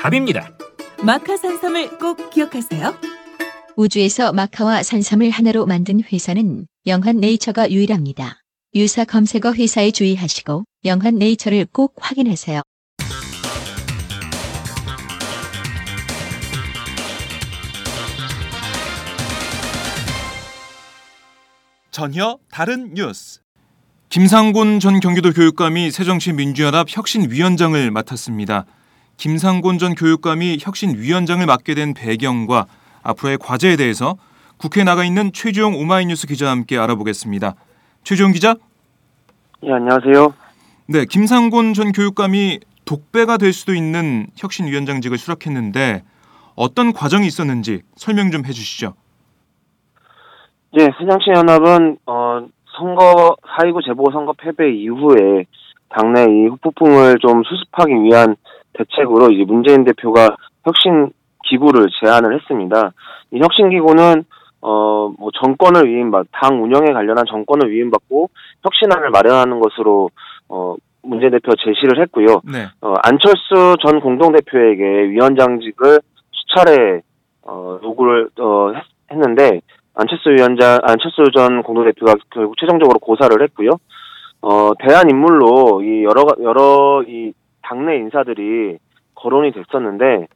답입니다. 마카 산삼을 꼭 기억하세요. 우주에서 마카와 산삼을 하나로 만든 회사는 영한 네이처가 유일합니다. 유사 검색어 회사에 주의하시고 영한 네이처를 꼭 확인하세요. 전혀 다른 뉴스. 김상곤 전 경기도 교육감이 새정치민주연합 혁신위원장을 맡았습니다. 김상곤 전 교육감이 혁신위원장을 맡게 된 배경과 앞으로의 과제에 대해서 국회에 나가 있는 최주영 오마이뉴스 기자와 함께 알아보겠습니다. 최주영 기자. 예, 안녕하세요. 네, 김상곤 전 교육감이 독배가 될 수도 있는 혁신위원장직을 수락했는데 어떤 과정이 있었는지 설명 좀 해주시죠. 예, 새정치 연합은 어, 선거 4.29 재보궐 선거 패배 이후에 당내 이 후폭풍을 좀 수습하기 위한 대책으로 이제 문재인 대표가 혁신 기구를 제안을 했습니다. 이 혁신 기구는 어, 뭐 정권을 위임받, 당 운영에 관련한 정권을 위임받고 혁신안을 마련하는 것으로 어, 문재인 대표 제시를 했고요. 네. 어, 안철수 전 공동대표에게 위원장직을 수차례 어, 요구를 어, 했, 했는데 안철수 위원장, 안철수 전 공동대표가 결국 최종적으로 고사를 했고요. 어, 대한 인물로 이 여러, 가- 여러 이 당내 인사들이 거론이 됐었는데,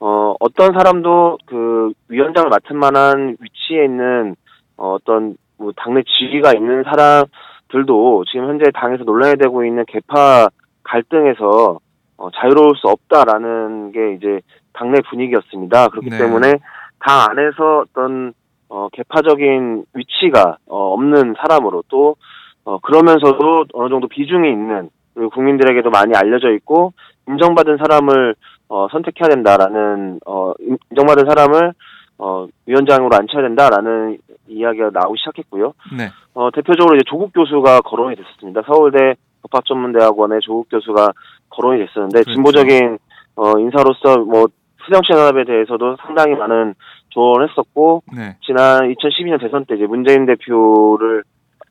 어, 어떤 사람도 그 위원장을 맡을 만한 위치에 있는 어, 어떤 뭐 당내 지위가 있는 사람들도 지금 현재 당에서 논란이 되고 있는 개파 갈등에서 어, 자유로울 수 없다라는 게 이제 당내 분위기였습니다. 그렇기 네. 때문에 당 안에서 어떤 어, 개파적인 위치가 어, 없는 사람으로 또 어, 그러면서도 어느 정도 비중이 있는 그리고 국민들에게도 많이 알려져 있고 인정받은 사람을 어, 선택해야 된다라는 어, 인- 인정받은 사람을 어, 위원장으로 앉혀야 된다라는 이야기가 나오기 시작했고요. 네. 어, 대표적으로 이제 조국 교수가 거론이 됐었습니다. 서울대 법학전문대학원의 조국 교수가 거론이 됐었는데 그렇죠. 진보적인 어, 인사로서 뭐 수정신연합에 대해서도 상당히 많은 조언을 했었고 네. 지난 2012년 대선 때 이제 문재인 대표를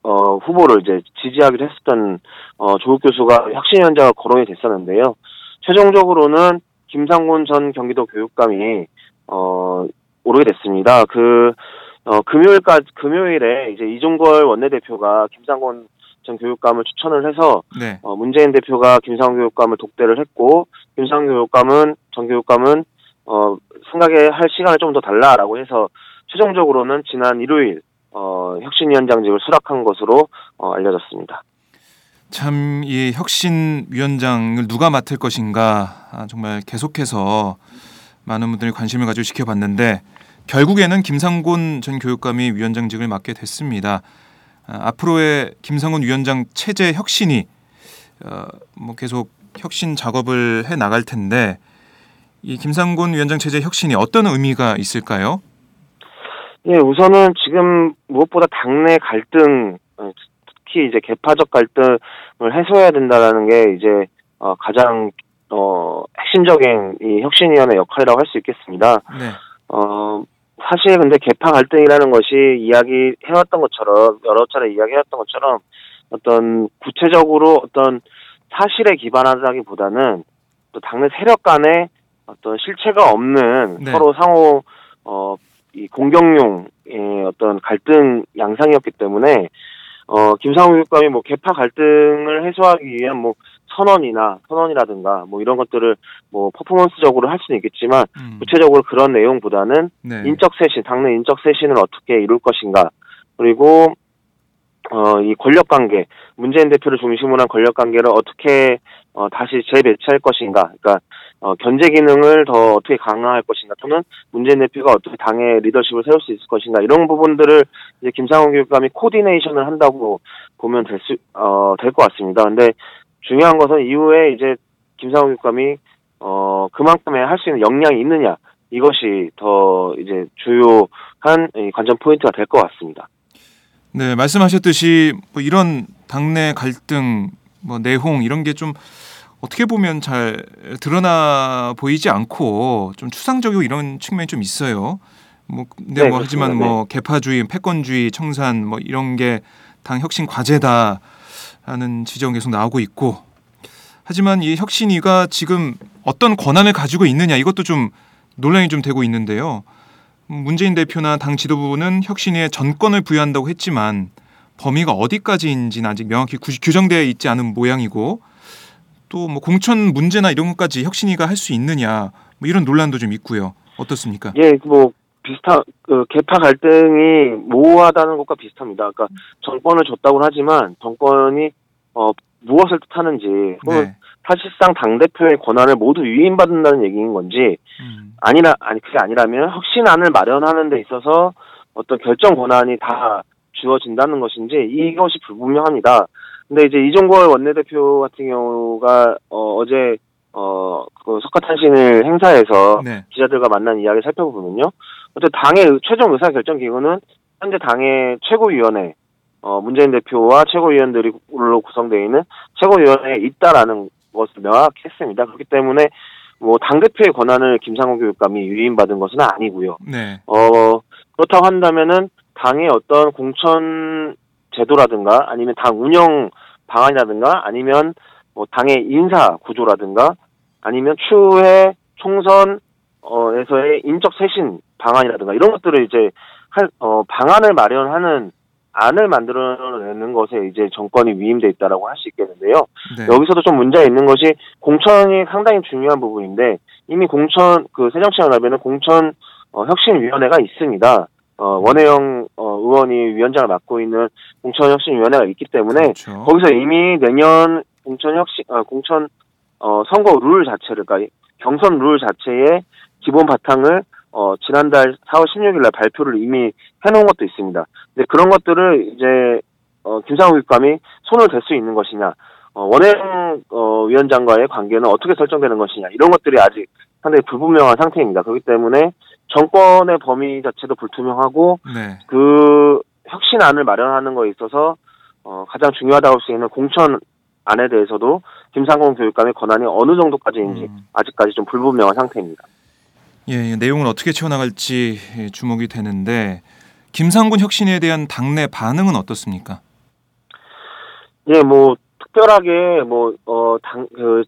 어, 후보를 이제 지지하기로 했었던 어, 조국 교수가 혁신위원장을 거론이 됐었는데요. 최종적으로는 김상곤 전 경기도 교육감이 어, 오르게 됐습니다. 그 어, 금요일까지 금요일에 이제 이종걸 원내대표가 김상곤 전 교육감을 추천을 해서 네. 어, 문재인 대표가 김상곤 교육감을 독대를 했고 김상곤 교육감은 전 교육감은 어, 생각에 할 시간을 좀 더 달라라고 해서 최종적으로는 지난 일요일 어, 혁신위원장직을 수락한 것으로 어, 알려졌습니다. 참 이 혁신위원장을 누가 맡을 것인가 아, 정말 계속해서 많은 분들이 관심을 가지고 지켜봤는데 결국에는 김상곤 전 교육감이 위원장직을 맡게 됐습니다. 아, 앞으로의 김상곤 위원장 체제 혁신이 어, 뭐 계속 혁신 작업을 해 나갈 텐데 이 김상곤 위원장 체제 혁신이 어떤 의미가 있을까요? 예, 우선은 지금 무엇보다 당내 갈등, 어, 특히 이제 개파적 갈등을 해소해야 된다라는 게 이제 어, 가장 어, 핵심적인 이 혁신위원회 역할이라고 할 수 있겠습니다. 네. 어, 사실 근데 개파 갈등이라는 것이 이야기 해왔던 것처럼, 여러 차례 이야기 해왔던 것처럼 어떤 구체적으로 어떤 사실에 기반하다기보다는 또 당내 세력 간에 어떤 실체가 없는 네. 서로 상호, 어, 이 공격용의 어떤 갈등 양상이었기 때문에 어, 김상우 교육감이 뭐 개파 갈등을 해소하기 위한 뭐 선언이나 선언이라든가 뭐 이런 것들을 뭐 퍼포먼스적으로 할 수는 있겠지만 음, 구체적으로 그런 내용보다는 네. 인적 쇄신, 당내 인적 쇄신을 어떻게 이룰 것인가. 그리고 어, 이 권력 관계, 문재인 대표를 중심으로 한 권력 관계를 어떻게 어, 다시 재배치할 것인가, 그러니까 어, 견제 기능을 더 어떻게 강화할 것인가, 또는 문재인 대표가 어떻게 당의 리더십을 세울 수 있을 것인가 이런 부분들을 이제 김상훈 교육감이 코디네이션을 한다고 보면 될 수, 어, 될 것 같습니다. 근데 중요한 것은 이후에 이제 김상훈 교육감이 어, 그만큼의 할 수 있는 역량이 있느냐 이것이 더 이제 주요한 이 관전 포인트가 될 것 같습니다. 네, 말씀하셨듯이 뭐 이런 당내 갈등, 뭐 내홍 이런 게좀 어떻게 보면 잘 드러나 보이지 않고 좀 추상적이고 이런 측면이 좀 있어요. 뭐 근데 네, 뭐 하지만 그렇습니다. 뭐 개파주의, 패권주의, 청산 뭐 이런 게 당 혁신 과제다라는 지적은 계속 나오고 있고 하지만 이 혁신위가 지금 어떤 권한을 가지고 있느냐 이것도 좀 논란이 좀 되고 있는데요. 문재인 대표나 당 지도부는 혁신위에 전권을 부여한다고 했지만 범위가 어디까지인지는 아직 명확히 구- 규정되어 있지 않은 모양이고 또 뭐 공천 문제나 이런 것까지 혁신위가 할 수 있느냐 뭐 이런 논란도 좀 있고요. 어떻습니까? 예, 뭐 비슷한 그 개파 갈등이 모호하다는 것과 비슷합니다. 그러니까 정권을 줬다고는 하지만 정권이 어 무엇을 뜻하는지 혹은 네. 사실상 당 대표의 권한을 모두 위임받는다는 얘기인 건지 음, 아니라 아니 그게 아니라면 혁신안을 마련하는 데 있어서 어떤 결정 권한이 다 주어진다는 것인지 이것이 불분명합니다. 근데 이제 이종걸 원내대표 같은 경우가 어, 어제 어 그 석가탄신일 행사에서 네. 기자들과 만난 이야기 살펴보면요. 어쨌든 당의 의- 최종 의사 결정 기구는 현재 당의 최고위원회, 어, 문재인 대표와 최고위원들로 구성되어 있는 최고위원회에 있다라는 것을 명확히 했습니다. 그렇기 때문에 뭐 당대표의 권한을 김상호 교육감이 위임받은 것은 아니고요. 네. 어, 그렇다고 한다면은 당의 어떤 공천 제도라든가 아니면 당 운영 방안이라든가 아니면 뭐 당의 인사 구조라든가 아니면 추후에 총선 어에서의 인적 쇄신 방안이라든가 이런 것들을 이제 할, 어, 방안을 마련하는 안을 만들어내는 것에 이제 정권이 위임돼 있다라고 할 수 있겠는데요. 네. 여기서도 좀 문제가 있는 것이 공천이 상당히 중요한 부분인데 이미 공천 그 새정치연합에는 공천 어, 혁신위원회가 있습니다. 어, 원혜영 어, 의원이 위원장을 맡고 있는 공천혁신위원회가 있기 때문에 그렇죠. 거기서 이미 내년 공천 혁신 어, 공천 어, 선거 룰 자체를 그러니까 경선 룰 자체의 기본 바탕을 어, 지난달 4월 16일 날 발표를 이미 해놓은 것도 있습니다. 근데 그런 것들을 이제 어, 김상우 교육감이 손을 댈 수 있는 것이냐, 어, 원행 어, 위원장과의 관계는 어떻게 설정되는 것이냐 이런 것들이 아직 상당히 불분명한 상태입니다. 그렇기 때문에 정권의 범위 자체도 불투명하고 네. 그 혁신안을 마련하는 거에 있어서 어, 가장 중요하다고 할 수 있는 공천 안에 대해서도 김상공 교육감의 권한이 어느 정도까지인지 음. 아직까지 좀 불분명한 상태입니다. 예, 예, 내용을 어떻게 채워나갈지 예, 주목이 되는데 김상곤 혁신에 대한 당내 반응은 어떻습니까? 예, 뭐 특별하게 뭐어당그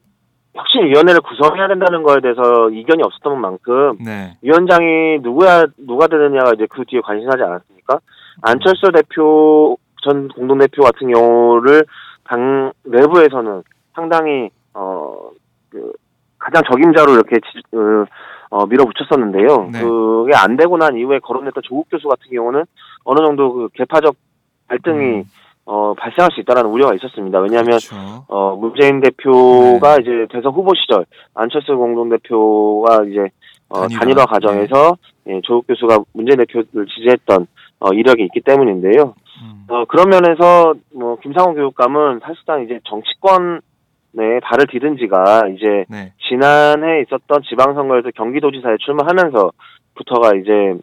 혁신 위원회를 구성해야 된다는 거에 대해서 이견이 없었던 만큼 네. 위원장이 누구야 누가 되느냐가 이제 그 뒤에 관심하지 않았습니까? 안철수 대표 전 공동대표 같은 경우를 당 내부에서는 상당히 어 그 가장 적임자로 이렇게 지, 어, 어, 밀어붙였었는데요. 네. 그게 안 되고 난 이후에 거론됐던 조국 교수 같은 경우는 어느 정도 그 개파적 갈등이 음. 어, 발생할 수 있다라는 우려가 있었습니다. 왜냐하면 그렇죠. 어, 문재인 대표가 이제 대선 후보 시절 안철수 공동대표가 이제 어, 단일화. 단일화, 과정에서 예, 조국 교수가 문재인 대표를 지지했던 어, 이력이 있기 때문인데요. 음. 어, 그런 면에서 뭐 김상호 교육감은 사실상 이제 정치권에 발을 디딘 지가 이제 네. 지난해 있었던 지방선거에서 경기도지사에 출마하면서부터가 이제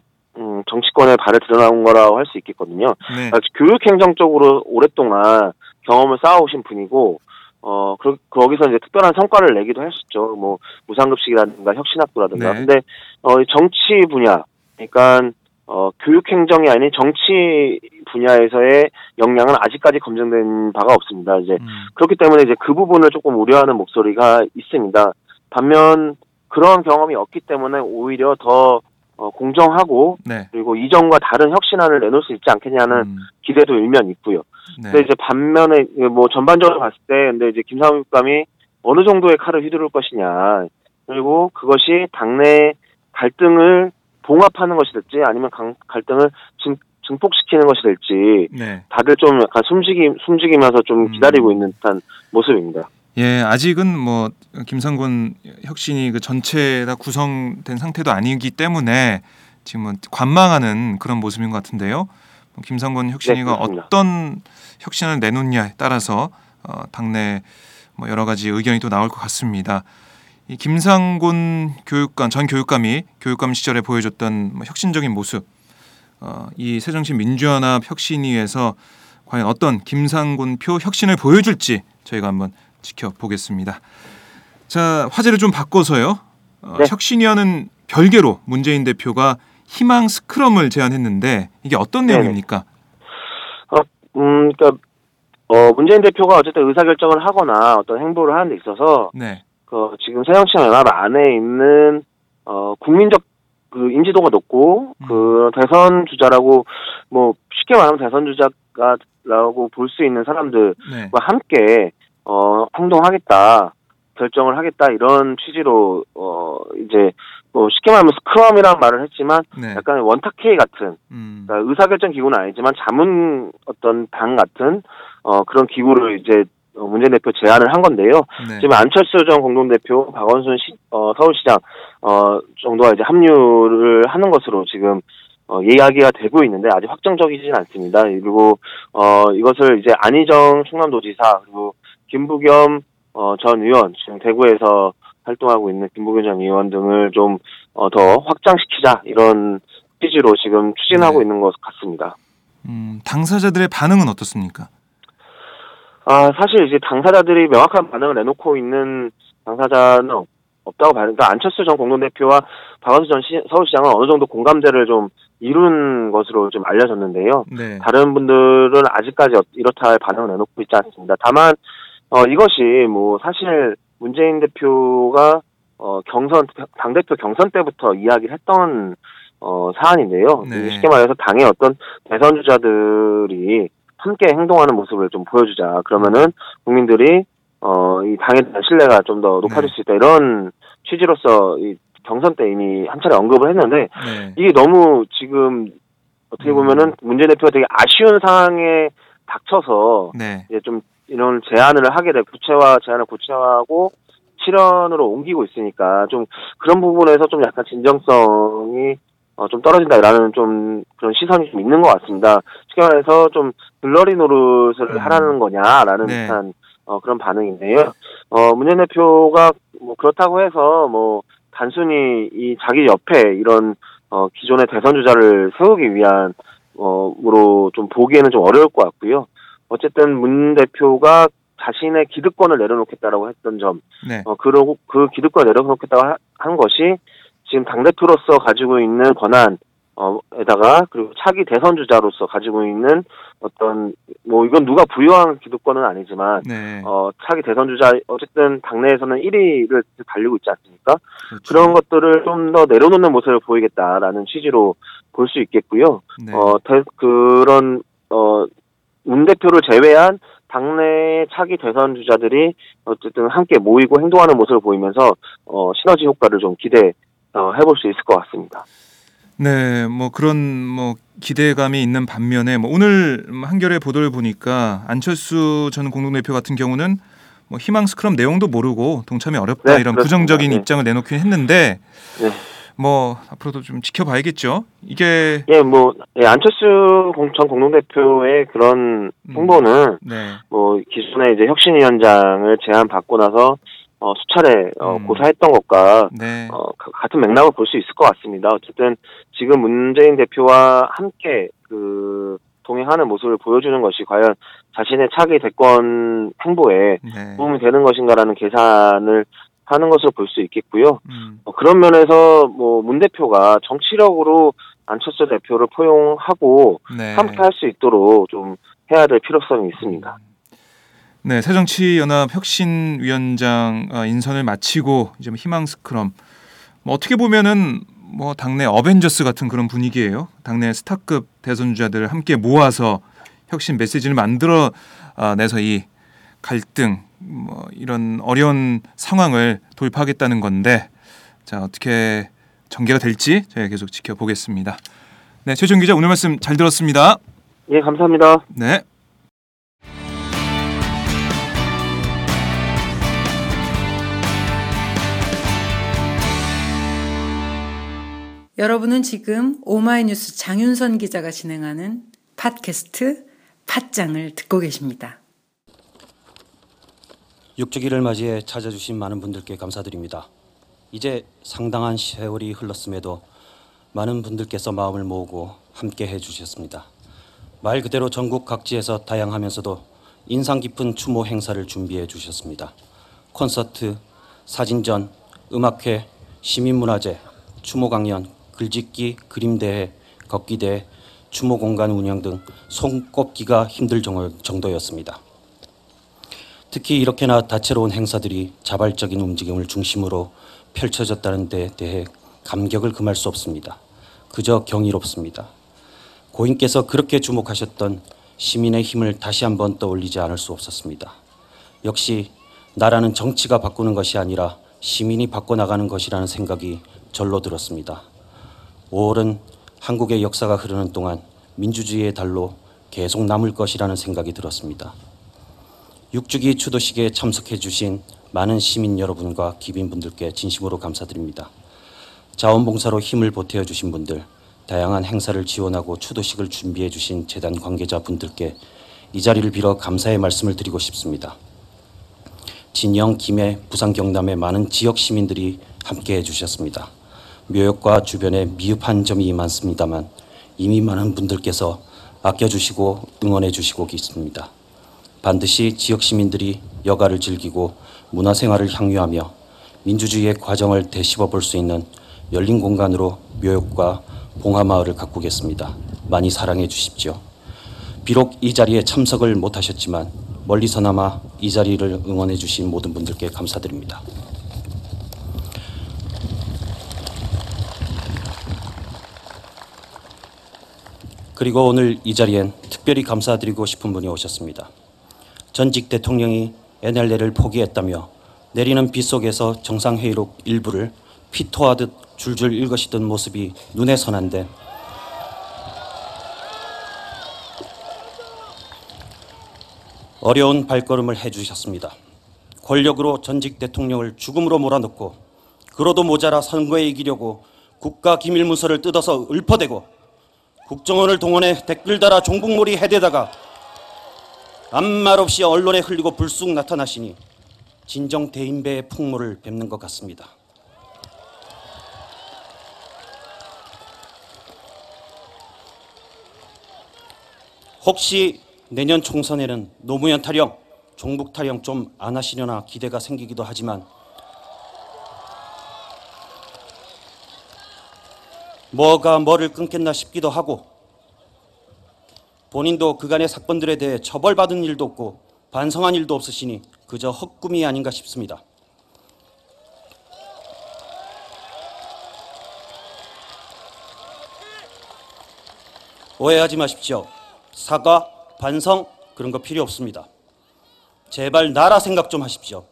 음, 정치권에 발을 드러나온 거라고 할 수 있겠거든요. 네. 아, 교육행정 쪽으로 오랫동안 경험을 쌓아오신 분이고, 어, 그, 거기서 이제 특별한 성과를 내기도 했었죠. 뭐, 무상급식이라든가 혁신학도라든가. 네. 근데, 어, 이 정치 분야, 그러니까 어, 교육 행정이 아닌 정치 분야에서의 역량은 아직까지 검증된 바가 없습니다. 이제 음, 그렇기 때문에 이제 그 부분을 조금 우려하는 목소리가 있습니다. 반면 그런 경험이 없기 때문에 오히려 더 어, 공정하고 네. 그리고 이전과 다른 혁신안을 내놓을 수 있지 않겠냐는 음, 기대도 일면 있고요. 네. 근데 이제 반면에 뭐 전반적으로 봤을 때 근데 이제 김상훈 국감이 어느 정도의 칼을 휘두를 것이냐 그리고 그것이 당내 갈등을 봉합하는 것이 될지 아니면 강- 갈등을 증, 증폭시키는 것이 될지 네. 다들 좀 약간 숨지기 숨지기면서 좀 음. 기다리고 있는 듯한 모습입니다. 예, 아직은 뭐 김상곤 혁신이 그 전체 다 구성된 상태도 아니기 때문에 지금은 관망하는 그런 모습인 것 같은데요. 뭐 김상곤 혁신이가 그렇습니다. 어떤 혁신을 내놓냐에 따라서 어, 당내 뭐 여러 가지 의견이 또 나올 것 같습니다. 이 김상곤 교육감 전 교육감이 교육감 시절에 보여줬던 뭐 혁신적인 모습, 어, 이 새정치 민주연합 혁신위에서 과연 어떤 김상곤 표 혁신을 보여줄지 저희가 한번 지켜보겠습니다. 자 화제를 좀 바꿔서요. 어, 네. 혁신위와는 별개로 문재인 대표가 희망 스크럼을 제안했는데 이게 어떤. 내용입니까? 음, 그러니까 어, 문재인 대표가 어쨌든 의사결정을 하거나 어떤 행보를 하는 데 있어서 네, 그 지금 새정치연합 안에 있는 어 국민적 그 인지도가 높고 음. 그 대선 주자라고 뭐 쉽게 말하면 대선 주자라고 볼 수 있는 사람들과 네, 함께 어 행동하겠다 결정을 하겠다 이런 취지로 어 이제 뭐 쉽게 말하면 스크럼이라는 말을 했지만 네. 약간 원탁회의 같은 음, 그러니까 의사결정 기구는 아니지만 자문 어떤 당 같은 어 그런 기구를 이제 어, 문재인 대표 제안을 한 건데요. 네. 지금 안철수 전 공동대표, 박원순 시, 어, 서울시장 어, 정도가 이제 합류를 하는 것으로 지금 어, 이야기가 되고 있는데 아직 확정적이지는 않습니다. 그리고 어, 이것을 이제 안희정 충남도지사 그리고 김부겸 어, 전 의원 지금 대구에서 활동하고 있는 김부겸 전 의원 등을 좀 어, 더 확장시키자 이런 취지로 지금 추진하고 네. 있는 것 같습니다. 음, 당사자들의 반응은 어떻습니까? 아, 사실 이제 당사자들이 명확한 반응을 내놓고 있는 당사자는 없- 없다고 봐요. 그러니까 안철수 전 공동대표와 박원순 전 시- 서울시장은 어느 정도 공감대를 좀 이룬 것으로 좀 알려졌는데요. 네, 다른 분들은 아직까지 어- 이렇다 할 반응을 내놓고 있지 않습니다. 다만, 어, 이것이 뭐 사실 문재인 대표가 어, 경선, 당대표 경선 때부터 이야기를 했던 어, 사안인데요. 네. 쉽게 말해서 당의 어떤 대선 주자들이 함께 행동하는 모습을 좀 보여주자. 그러면은 국민들이 어, 이 당에 대한 신뢰가 좀 더 높아질 네. 수 있다. 이런 취지로서 이 경선 때 이미 한 차례 언급을 했는데 네, 이게 너무 지금 어떻게 보면은 문재인 대표가 되게 아쉬운 상황에 닥쳐서 네, 이제 좀 이런 제안을 하게 돼 구체화 제안을 구체화하고 실현으로 옮기고 있으니까 좀 그런 부분에서 좀 약간 진정성이 어, 좀 떨어진다라는 좀 그런 시선이 좀 있는 것 같습니다. 쉽게 말해서 좀 들러리 노릇을 음. 하라는 거냐라는 네. 듯한 어, 그런 반응인데요. 어, 문재인 대표가 뭐 그렇다고 해서 뭐 단순히 이 자기 옆에 이런 어, 기존의 대선 주자를 세우기 위한 어, 으로 좀 보기에는 좀 어려울 것 같고요. 어쨌든 문 대표가 자신의 기득권을 내려놓겠다라고 했던 점, 네, 어, 그러고 그 기득권을 내려놓겠다고 하- 한 것이 지금 당 대표로서 가지고 있는 권한, 어, 에다가 그리고 차기 대선 주자로서 가지고 있는 어떤, 뭐 이건 누가 부여한 기득권은 아니지만, 네. 어, 차기 대선 주자, 어쨌든 당내에서는 1위를 달리고 있지 않습니까? 그렇죠. 그런 것들을 좀 더 내려놓는 모습을 보이겠다라는 취지로 볼 수 있겠고요. 네. 어, 대- 그런, 어, 문 대표를 제외한 당내 차기 대선 주자들이 어쨌든 함께 모이고 행동하는 모습을 보이면서, 어, 시너지 효과를 좀 기대, 어, 해볼 수 있을 것 같습니다. 네, 뭐 그런 뭐 기대감이 있는 반면에 뭐 오늘 한겨레 보도를 보니까 안철수 전 공동대표 같은 경우는 뭐 희망 스크럼 내용도 모르고 동참이 어렵다 네, 이런 그렇습니다. 부정적인 네. 입장을 내놓긴 했는데 네. 뭐 앞으로도 좀 지켜봐야겠죠. 이게 예, 뭐, 예, 안철수 공- 전 공동대표의 그런 음. 홍보는 네, 뭐 기존에 이제 혁신위원장을 제안받고 나서 어, 수차례 어, 음. 고사했던 것과 네, 어, 가- 같은 맥락을 볼 수 있을 것 같습니다. 어쨌든 지금 문재인 대표와 함께 그 동행하는 모습을 보여주는 것이 과연 자신의 차기 대권 행보에 네, 도움이 되는 것인가라는 계산을 하는 것을 볼 수 있겠고요. 음, 어, 그런 면에서 뭐 문 대표가 정치력으로 안철수 대표를 포용하고 네. 함께 할 수 있도록 좀 해야 될 필요성이 있습니다. 네, 새정치연합 혁신위원장 어, 인선을 마치고 이제 뭐 희망 스크럼 뭐 어떻게 보면은 뭐 당내 어벤져스 같은 그런 분위기예요. 당내 스타급 대선주자들을 함께 모아서 혁신 메시지를 만들어 아, 내서 이 갈등 뭐 이런 어려운 상황을 돌파하겠다는 건데 자 어떻게 전개가 될지 저희가 계속 지켜보겠습니다. 네, 최종 기자 오늘 말씀 잘 들었습니다. 예, 감사합니다. 네. 여러분은 지금 오마이뉴스 장윤선 기자가 진행하는 팟캐스트 팟짱을 듣고 계십니다. 육주기를 맞이해 찾아주신 많은 분들께 감사드립니다. 이제 상당한 세월이 흘렀음에도 많은 분들께서 마음을 모으고 함께 해주셨습니다. 말 그대로 전국 각지에서 다양하면서도 인상 깊은 추모 행사를 준비해 주셨습니다. 콘서트, 사진전, 음악회, 시민문화제, 추모 강연, 글짓기, 그림대회, 걷기대회, 추모 공간 운영 등 손꼽기가 힘들 정도- 정도였습니다. 특히 이렇게나 다채로운 행사들이 자발적인 움직임을 중심으로 펼쳐졌다는 데 대해 감격을 금할 수 없습니다. 그저 경이롭습니다. 고인께서 그렇게 주목하셨던 시민의 힘을 다시 한번 떠올리지 않을 수 없었습니다. 역시 나라는 정치가 바꾸는 것이 아니라 시민이 바꿔나가는 것이라는 생각이 절로 들었습니다. 5월은 한국의 역사가 흐르는 동안 민주주의의 달로 계속 남을 것이라는 생각이 들었습니다. 육주기 추도식에 참석해 주신 많은 시민 여러분과 기빈분들께 진심으로 감사드립니다. 자원봉사로 힘을 보태어 주신 분들, 다양한 행사를 지원하고 추도식을 준비해 주신 재단 관계자분들께 이 자리를 빌어 감사의 말씀을 드리고 싶습니다. 진영, 김해, 부산 경남의 많은 지역 시민들이 함께 해 주셨습니다. 묘역과 주변에 미흡한 점이 많습니다만 이미 많은 분들께서 아껴주시고 응원해 주시고 있습니다. 반드시 지역 시민들이 여가를 즐기고 문화생활을 향유하며 민주주의의 과정을 되씹어 볼 수 있는 열린 공간으로 묘역과 봉하마을을 가꾸겠습니다. 많이 사랑해 주십시오. 비록 이 자리에 참석을 못하셨지만 멀리서나마 이 자리를 응원해 주신 모든 분들께 감사드립니다. 그리고 오늘 이 자리엔 특별히 감사드리고 싶은 분이 오셨습니다. 전직 대통령이 NLL을 포기했다며 내리는 비 속에서 정상회의록 일부를 피토하듯 줄줄 읽으시던 모습이 눈에 선한데 어려운 발걸음을 해주셨습니다. 권력으로 전직 대통령을 죽음으로 몰아넣고 그로도 모자라 선거에 이기려고 국가 기밀 문서를 뜯어서 읊어대고 국정원을 동원해 댓글 달아 종북몰이 해대다가 아무 말 없이 언론에 흘리고 불쑥 나타나시니 진정 대인배의 풍모를 뵙는 것 같습니다. 혹시 내년 총선에는 노무현 타령, 종북 타령 좀 안 하시려나 기대가 생기기도 하지만 뭐가 뭐를 끊겠나 싶기도 하고 본인도 그간의 사건들에 대해 처벌받은 일도 없고 반성한 일도 없으시니 그저 헛꿈이 아닌가 싶습니다. 오해하지 마십시오. 사과, 반성 그런 거 필요 없습니다. 제발 나라 생각 좀 하십시오.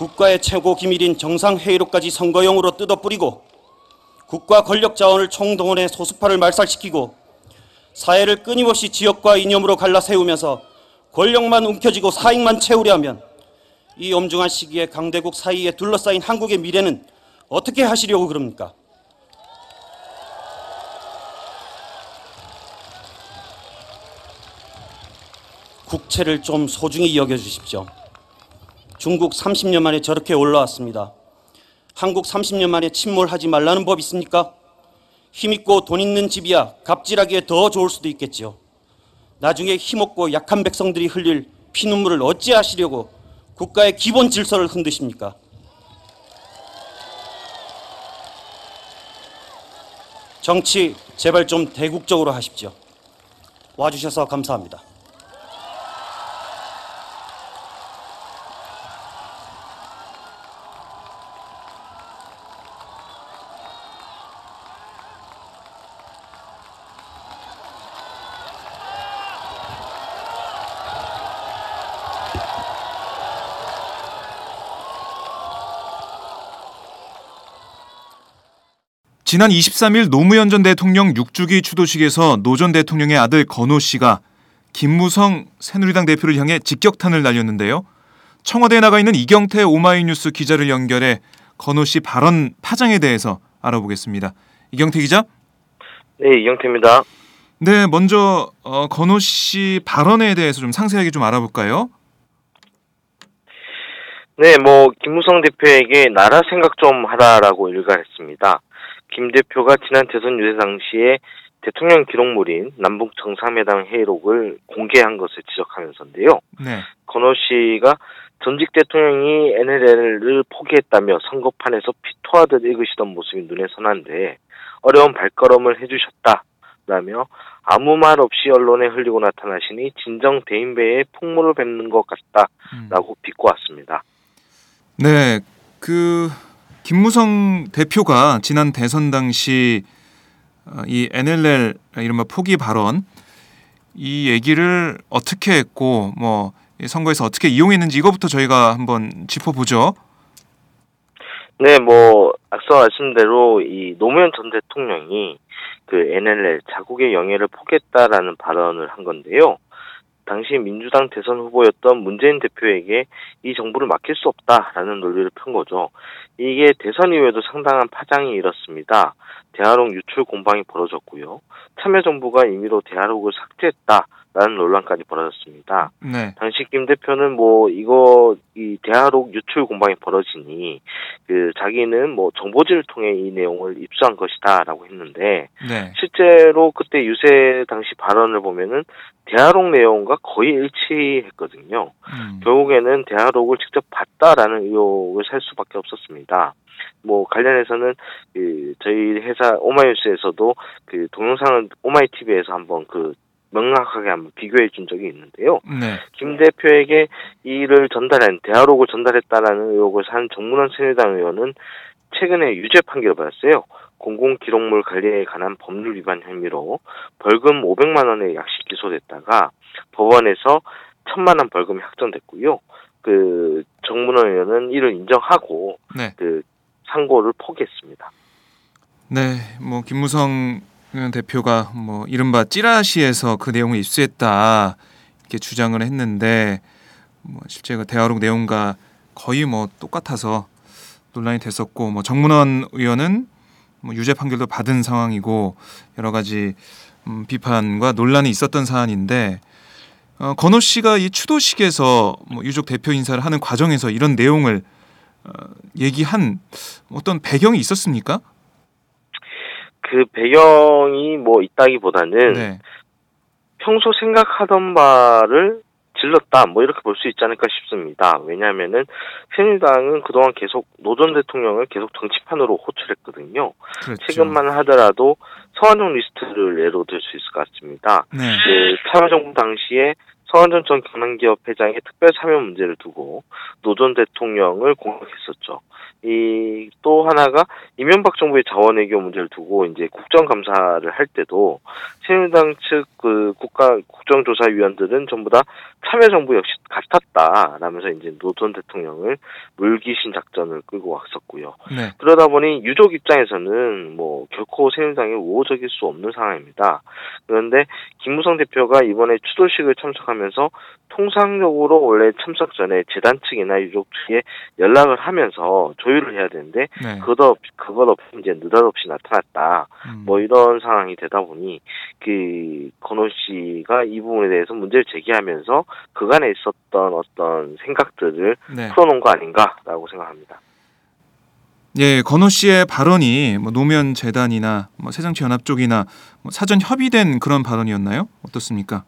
국가의 최고 기밀인 정상회의록까지 선거용으로 뜯어뿌리고 국가 권력 자원을 총동원해 소수파를 말살시키고 사회를 끊임없이 지역과 이념으로 갈라 세우면서 권력만 움켜쥐고 사익만 채우려 하면 이 엄중한 시기에 강대국 사이에 둘러싸인 한국의 미래는 어떻게 하시려고 그럽니까? 국채를 좀 소중히 여겨주십시오. 중국 30년 만에 저렇게 올라왔습니다. 한국 30년 만에 침몰하지 말라는 법 있습니까? 힘있고 돈 있는 집이야 갑질하기에 더 좋을 수도 있겠지요. 나중에 힘없고 약한 백성들이 흘릴 피눈물을 어찌하시려고 국가의 기본 질서를 흔드십니까? 정치 제발 좀 대국적으로 하십시오. 와주셔서 감사합니다. 지난 23일 노무현 전 대통령 6주기 추도식에서 노 전 대통령의 아들 건호 씨가 김무성 새누리당 대표를 향해 직격탄을 날렸는데요. 청와대에 나가 있는 이경태 오마이뉴스 기자를 연결해 건호 씨 발언 파장에 대해서 알아보겠습니다. 이경태 기자. 네, 이경태입니다. 네, 먼저 어, 건호 씨 발언에 대해서 좀 상세하게 좀 알아볼까요? 네, 뭐 김무성 대표에게 나라 생각 좀 하라라고 일갈했습니다. 김 대표가 지난 대선 유세 당시에 대통령 기록물인 남북 정상회담 회의록을 공개한 것을 지적하면서인데요. 네. 건호 씨가 전직 대통령이 NLL을 포기했다며 선거판에서 피토하듯 읽으시던 모습이 눈에 선한데 어려운 발걸음을 해주셨다라며 아무 말 없이 언론에 흘리고 나타나시니 진정 대인배에 풍물을 뱉는 것 같다라고 비꼬 왔습니다. 네, 그 김무성 대표가 지난 대선 당시 어, 이 NLL 이른바 포기 발언 이 얘기를 어떻게 했고 뭐이 선거에서 어떻게 이용했는지 이거부터 저희가 한번 짚어보죠. 네, 뭐 앞서 말씀대로 이 노무현 전 대통령이 그 NLL 자국의 영예를 포기했다라는 발언을 한 건데요. 당시 민주당 대선 후보였던 문재인 대표에게 이 정부를 맡길 수 없다라는 논리를 편 거죠. 이게 대선 이후에도 상당한 파장이 일었습니다. 대화록 유출 공방이 벌어졌고요. 참여정부가 임의로 대화록을 삭제했다 라는 논란까지 벌어졌습니다. 네. 당시 김 대표는 뭐 이거 이 대화록 유출 공방이 벌어지니 그 자기는 뭐 정보지를 통해 이 내용을 입수한 것이다라고 했는데 네. 실제로 그때 유세 당시 발언을 보면은 대화록 내용과 거의 일치했거든요. 음. 결국에는 대화록을 직접 봤다라는 의혹을 살 수밖에 없었습니다. 뭐 관련해서는 그 저희 회사 오마이뉴스에서도 그 동영상을 오마이TV에서 한번 그 명확하게 한번 비교해 준 적이 있는데요. 네. 김 대표에게 이를 전달한 대화록을 전달했다라는 의혹을 산 정문원 새누리당 의원은 최근에 유죄 판결을 받았어요. 공공 기록물 관리에 관한 법률 위반 혐의로 벌금 500만 원의 약식 기소됐다가 법원에서 천만 원 벌금이 확정됐고요. 그 정문원 의원은 이를 인정하고 네. 그 상고를 포기했습니다. 네. 뭐 김무성 대표가 뭐 이른바 찌라시에서 그 내용을 입수했다 이렇게 주장을 했는데 뭐 실제 그 대화록 내용과 거의 뭐 똑같아서 논란이 됐었고 뭐 정문원 의원은 뭐 유죄 판결도 받은 상황이고 여러 가지 음, 비판과 논란이 있었던 사안인데 어, 건호 씨가 이 추도식에서 뭐 유족 대표 인사를 하는 과정에서 이런 내용을 어, 얘기한 어떤 배경이 있었습니까? 그 배경이 뭐 있다기보다는 네. 평소 생각하던 바를 질렀다 뭐 이렇게 볼 수 있지 않을까 싶습니다. 왜냐하면은 새누리당은 그동안 계속 노전 대통령을 계속 정치판으로 호출했거든요. 그렇죠. 최근만 하더라도 성완종 리스트를 예로 들 수 있을 것 같습니다. 네. 그 참여정부 당시에 성완종 전 경남기업 회장의 특별 사면 문제를 두고 노 전 대통령을 공격했었죠. 이 또 하나가 이명박 정부의 자원 외교 문제를 두고 이제 국정감사를 할 때도 새누리당 측 그 국가 국정조사위원들은 전부 다 참여정부 역시 같았다라면서 이제 노 전 대통령을 물귀신 작전을 끌고 왔었고요. 네. 그러다 보니 유족 입장에서는 뭐 결코 새누리당이 우호적일 수 없는 상황입니다. 그런데 김무성 대표가 이번에 추도식을 참석하면 서 통상적으로 원래 참석 전에 재단 측이나 유족 측에 연락을 하면서 조율을 해야 되는데 네. 그것 없 그것 없이 이제 느닷없이 나타났다. 음. 뭐 이런 상황이 되다 보니 그 건호 씨가 이 부분에 대해서 문제를 제기하면서 그간에 있었던 어떤 생각들을 네. 풀어놓은 거 아닌가라고 생각합니다. 예, 건호 씨의 발언이 뭐 노무현 재단이나 뭐 새정치연합 쪽이나 뭐 사전 협의된 그런 발언이었나요? 어떻습니까?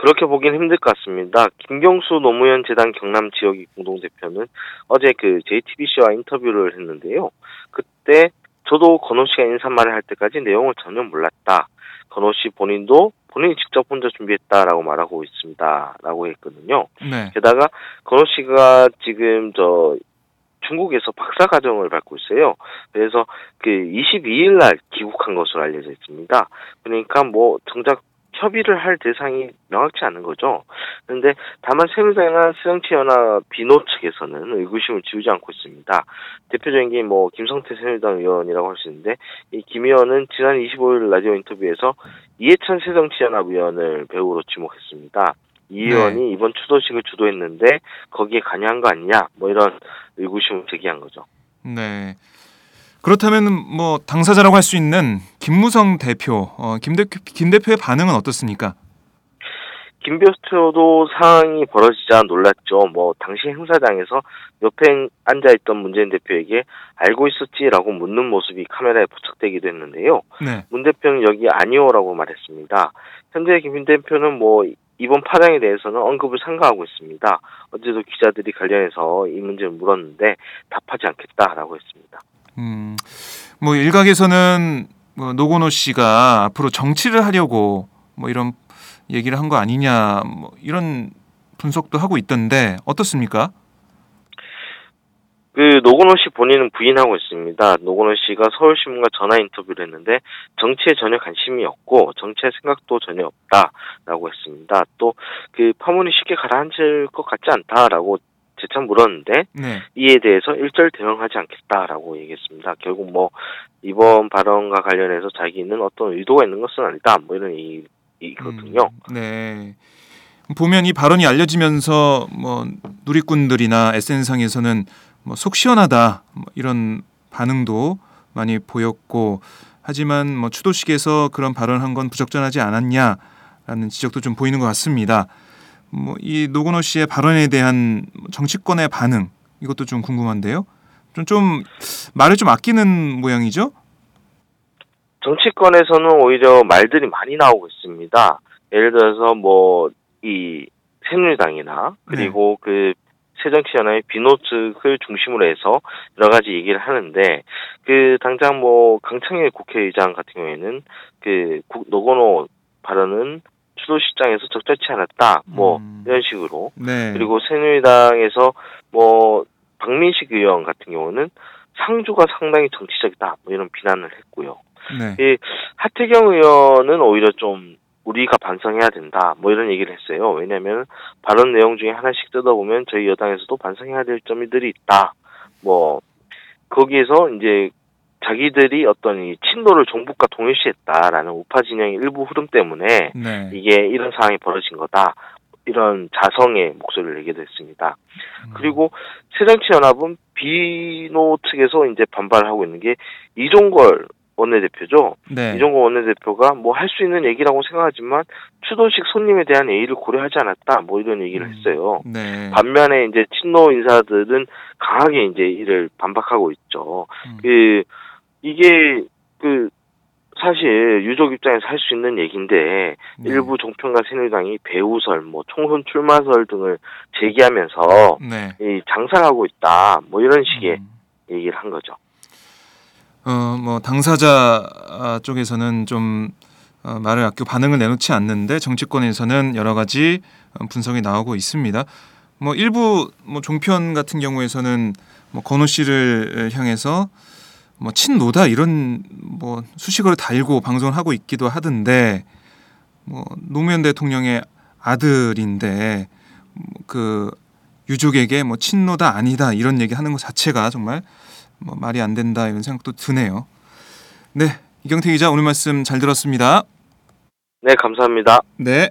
그렇게 보긴 힘들 것 같습니다. 김경수 노무현 재단 경남 지역이 공동대표는 어제 그 JTBC와 인터뷰를 했는데요. 그때 저도 건호 씨가 인사말을 할 때까지 내용을 전혀 몰랐다. 건호 씨 본인도 본인이 직접 혼자 준비했다라고 말하고 있습니다.라고 했거든요. 네. 게다가 건호 씨가 지금 저 중국에서 박사 과정을 받고 있어요. 그래서 그 22일 날 귀국한 것으로 알려져 있습니다. 그러니까 뭐 정작 협의를 할 대상이 명확치 않은 거죠. 그런데 다만 새누리당이나 새정치연합 비노 측에서는 의구심을 지우지 않고 있습니다. 대표적인 게 뭐 김성태 새누리당 의원이라고 할 수 있는데 이 김 의원은 지난 25일 라디오 인터뷰에서 이해찬 새정치연합 의원을 배우로 지목했습니다. 이 네. 의원이 이번 추도식을 주도했는데 거기에 관여한 거 아니냐 뭐 이런 의구심을 제기한 거죠. 네. 그렇다면 뭐 당사자라고 할 수 있는 김무성 대표, 어, 김 대표 김 대표의 반응은 어떻습니까? 김 대표도 상황이 벌어지자 놀랐죠. 뭐 당시 행사장에서 옆에 앉아있던 문재인 대표에게 알고 있었지라고 묻는 모습이 카메라에 포착되기도 했는데요. 네. 문 대표는 여기 아니오라고 말했습니다. 현재 김 대표는 뭐 이번 파장에 대해서는 언급을 삼가하고 있습니다. 어제도 기자들이 관련해서 이 문제를 물었는데 답하지 않겠다라고 했습니다. 음, 뭐 일각에서는 뭐 노건호 씨가 앞으로 정치를 하려고 뭐 이런 얘기를 한 거 아니냐 뭐 이런 분석도 하고 있던데 어떻습니까? 그 노건호 씨 본인은 부인하고 있습니다. 노건호 씨가 서울신문과 전화 인터뷰를 했는데 정치에 전혀 관심이 없고 정치의 생각도 전혀 없다라고 했습니다. 또 그 파문이 쉽게 가라앉을 것 같지 않다라고 재차 물었는데 네. 이에 대해서 일절 대응하지 않겠다라고 얘기했습니다. 결국 뭐 이번 발언과 관련해서 자기는 어떤 의도가 있는 것은 아니다. 뭐 이런 얘기거든요. 음, 네. 보면 이 발언이 알려지면서 뭐 누리꾼들이나 SN상에서는 뭐 속 시원하다 뭐 이런 반응도 많이 보였고 하지만 뭐 추도식에서 그런 발언한 건 부적절하지 않았냐라는 지적도 좀 보이는 것 같습니다. 뭐 이 노건호 씨의 발언에 대한 정치권의 반응 이것도 좀 궁금한데요. 좀, 좀 말을 좀 아끼는 모양이죠? 정치권에서는 오히려 말들이 많이 나오고 있습니다. 예를 들어서 뭐 이 새누리당이나 그리고 그 새정치연합의 비노 측을 중심으로 해서 여러 가지 얘기를 하는데 그 당장 뭐 강창일 국회의장 같은 경우에는 그 국- 노건호 발언은 추도식장에서 적절치 않았다 뭐 음. 이런 식으로 네. 그리고 새누리당에서 뭐 박민식 의원 같은 경우는 상주가 상당히 정치적이다 뭐 이런 비난을 했고요. 네. 이 하태경 의원은 오히려 좀 우리가 반성해야 된다 뭐 이런 얘기를 했어요. 왜냐하면 발언 내용 중에 하나씩 뜯어보면 저희 여당에서도 반성해야 될 점들이 있다. 뭐 거기에서 이제 자기들이 어떤 이 친노를 종북과 동일시했다라는 우파 진영의 일부 흐름 때문에 네. 이게 이런 상황이 벌어진 거다. 이런 자성의 목소리를 내기도 했습니다. 음. 그리고 새정치연합은 비노 측에서 이제 반발을 하고 있는 게 이종걸 원내대표죠. 네. 이종걸 원내대표가 뭐 할 수 있는 얘기라고 생각하지만 추도식 손님에 대한 예의를 고려하지 않았다. 뭐 이런 얘기를 음. 했어요. 네. 반면에 이제 친노 인사들은 강하게 이제 이를 반박하고 있죠. 음. 그 이게 그 사실 유족 입장에서 할 수 있는 얘기인데 네. 일부 종편과 새누리당이 배우설, 뭐 총선 출마설 등을 제기하면서 네. 이 장사를 하고 있다. 뭐 이런 식의 음. 얘기를 한 거죠. 어, 뭐 당사자 아, 쪽에서는 좀 어, 말을 아끼고 반응을 내놓지 않는데 정치권에서는 여러 가지 어, 분석이 나오고 있습니다. 뭐 일부 뭐 종편 같은 경우에서는 뭐 건호 씨를 향해서 뭐 친노다 이런 뭐 수식어를 달고 방송을 하고 있기도 하던데 뭐 노무현 대통령의 아들인데 뭐그 유족에게 뭐 친노다 아니다 이런 얘기 하는 것 자체가 정말 뭐 말이 안 된다 이런 생각도 드네요. 네, 이경태 기자 오늘 말씀 잘 들었습니다. 네, 감사합니다. 네.